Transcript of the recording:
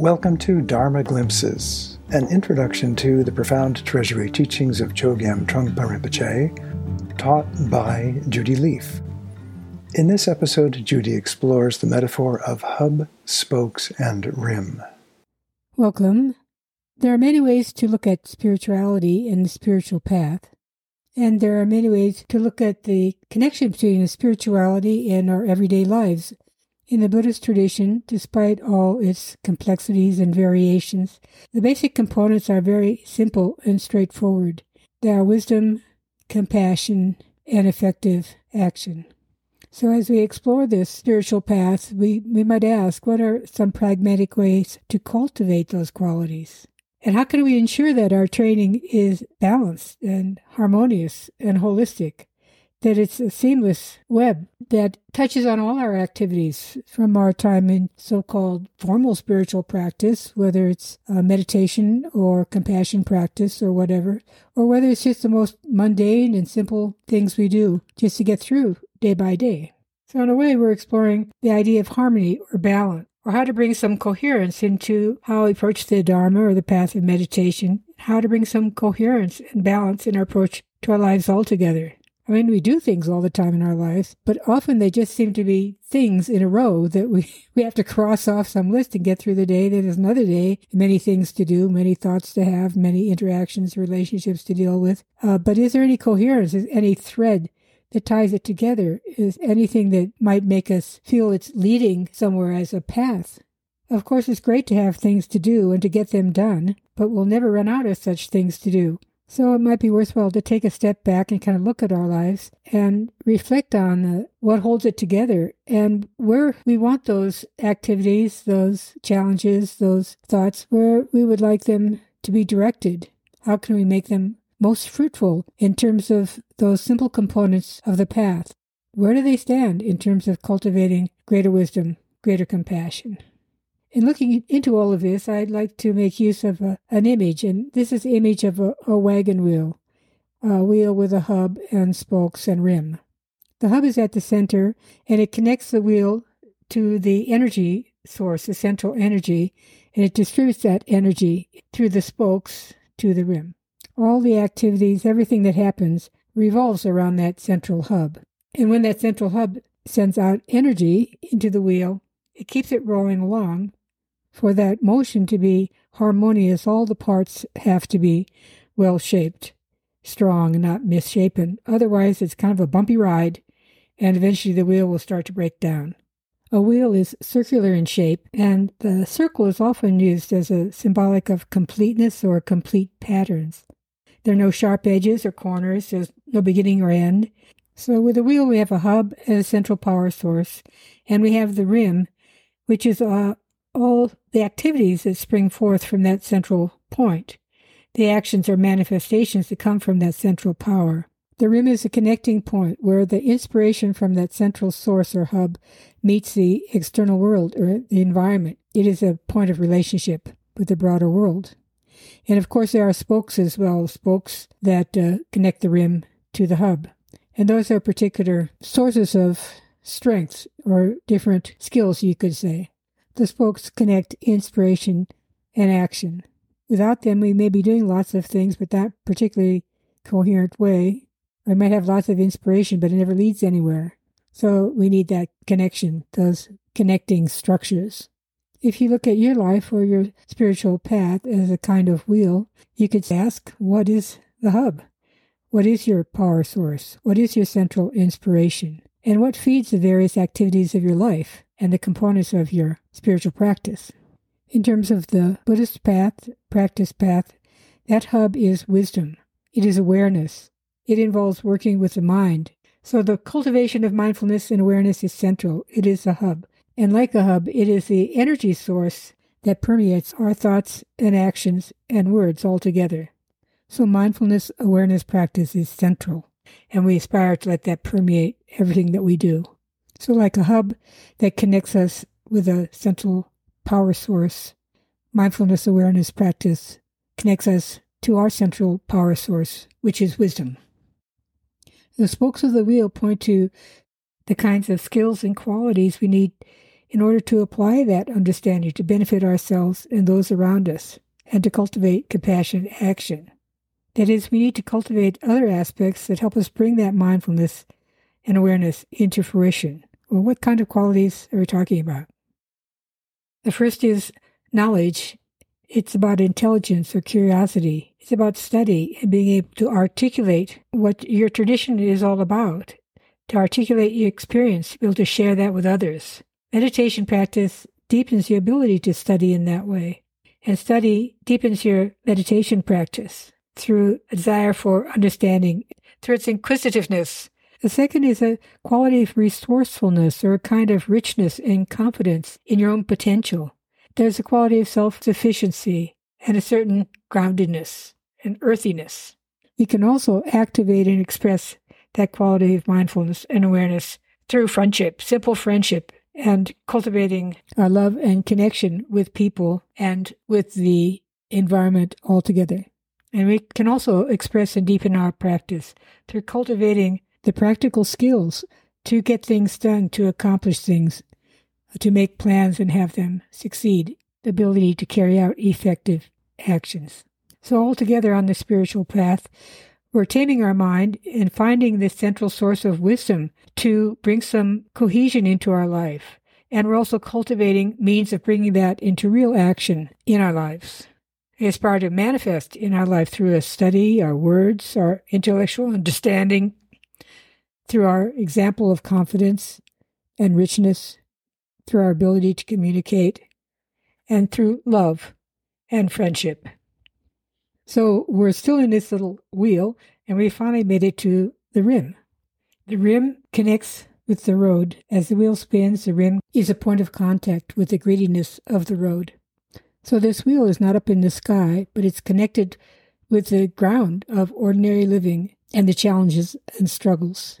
Welcome to Dharma Glimpses, an introduction to the profound treasury teachings of Chogyam Trungpa Rinpoche, taught by Judy Lief. In this episode, Judy explores the metaphor of hub, spokes, and rim. Welcome. There are many ways to look at spirituality and the spiritual path. And there are many ways to look at the connection between spirituality and our everyday lives. In the Buddhist tradition, despite all its complexities and variations, the basic components are very simple and straightforward. They are wisdom, compassion, and effective action. So, as we explore this spiritual path, we, we might ask what are some pragmatic ways to cultivate those qualities? And how can we ensure that our training is balanced and harmonious and holistic? That it's a seamless web that touches on all our activities from our time in so called formal spiritual practice, whether it's uh, meditation or compassion practice or whatever, or whether it's just the most mundane and simple things we do just to get through day by day. So, in a way, we're exploring the idea of harmony or balance or how to bring some coherence into how we approach the Dharma or the path of meditation, how to bring some coherence and balance in our approach to our lives altogether. I mean, we do things all the time in our lives, but often they just seem to be things in a row that we, we have to cross off some list and get through the day. Then there's another day, many things to do, many thoughts to have, many interactions, relationships to deal with. Uh, but is there any coherence, is any thread that ties it together is anything that might make us feel it's leading somewhere as a path. Of course, it's great to have things to do and to get them done, but we'll never run out of such things to do. So it might be worthwhile to take a step back and kind of look at our lives and reflect on what holds it together and where we want those activities, those challenges, those thoughts, where we would like them to be directed. How can we make them most fruitful in terms of those simple components of the path? Where do they stand in terms of cultivating greater wisdom, greater compassion? In looking into all of this, I'd like to make use of a, an image, and this is the image of a, a wagon wheel, a wheel with a hub and spokes and rim. The hub is at the center, and it connects the wheel to the energy source, the central energy, and it distributes that energy through the spokes to the rim all the activities, everything that happens revolves around that central hub. And when that central hub sends out energy into the wheel, it keeps it rolling along. For that motion to be harmonious, all the parts have to be well shaped, strong, and not misshapen. Otherwise, it's kind of a bumpy ride, and eventually the wheel will start to break down. A wheel is circular in shape, and the circle is often used as a symbolic of completeness or complete patterns. There are no sharp edges or corners. There's no beginning or end. So with a wheel, we have a hub and a central power source, and we have the rim, which is uh, all the activities that spring forth from that central point. The actions or manifestations that come from that central power. The rim is a connecting point where the inspiration from that central source or hub meets the external world or the environment. It is a point of relationship with the broader world. And of course, there are spokes as well, spokes that uh, connect the rim to the hub. And those are particular sources of strength or different skills, you could say. The spokes connect inspiration and action. Without them, we may be doing lots of things, but not particularly coherent way. We might have lots of inspiration, but it never leads anywhere. So we need that connection, those connecting structures. If you look at your life or your spiritual path as a kind of wheel, you could ask, what is the hub? What is your power source? What is your central inspiration? And what feeds the various activities of your life and the components of your spiritual practice? In terms of the Buddhist path, practice path, that hub is wisdom. It is awareness. It involves working with the mind. So the cultivation of mindfulness and awareness is central. It is the hub. And like a hub, it is the energy source that permeates our thoughts and actions and words altogether. So mindfulness awareness practice is central, and we aspire to let that permeate everything that we do. So, like a hub that connects us with a central power source, mindfulness awareness practice connects us to our central power source, which is wisdom. The spokes of the wheel point to the kinds of skills and qualities we need in order to apply that understanding to benefit ourselves and those around us and to cultivate compassionate action. That is, we need to cultivate other aspects that help us bring that mindfulness and awareness into fruition. Well, what kind of qualities are we talking about? The first is knowledge. It's about intelligence or curiosity. It's about study and being able to articulate what your tradition is all about, to articulate your experience, to be able to share that with others. Meditation practice deepens your ability to study in that way, and study deepens your meditation practice through a desire for understanding, through its inquisitiveness. The second is a quality of resourcefulness or a kind of richness and confidence in your own potential. There's a quality of self sufficiency and a certain groundedness and earthiness. We can also activate and express that quality of mindfulness and awareness through friendship, simple friendship, and cultivating our love and connection with people and with the environment altogether. And we can also express and deepen our practice through cultivating the practical skills to get things done, to accomplish things, to make plans and have them succeed, the ability to carry out effective actions. So, altogether on the spiritual path, we're taming our mind and finding the central source of wisdom to bring some cohesion into our life. And we're also cultivating means of bringing that into real action in our lives aspire to manifest in our life through a study, our words, our intellectual understanding, through our example of confidence and richness, through our ability to communicate, and through love and friendship. So we're still in this little wheel, and we finally made it to the rim. The rim connects with the road. As the wheel spins, the rim is a point of contact with the grittiness of the road. So this wheel is not up in the sky, but it's connected with the ground of ordinary living and the challenges and struggles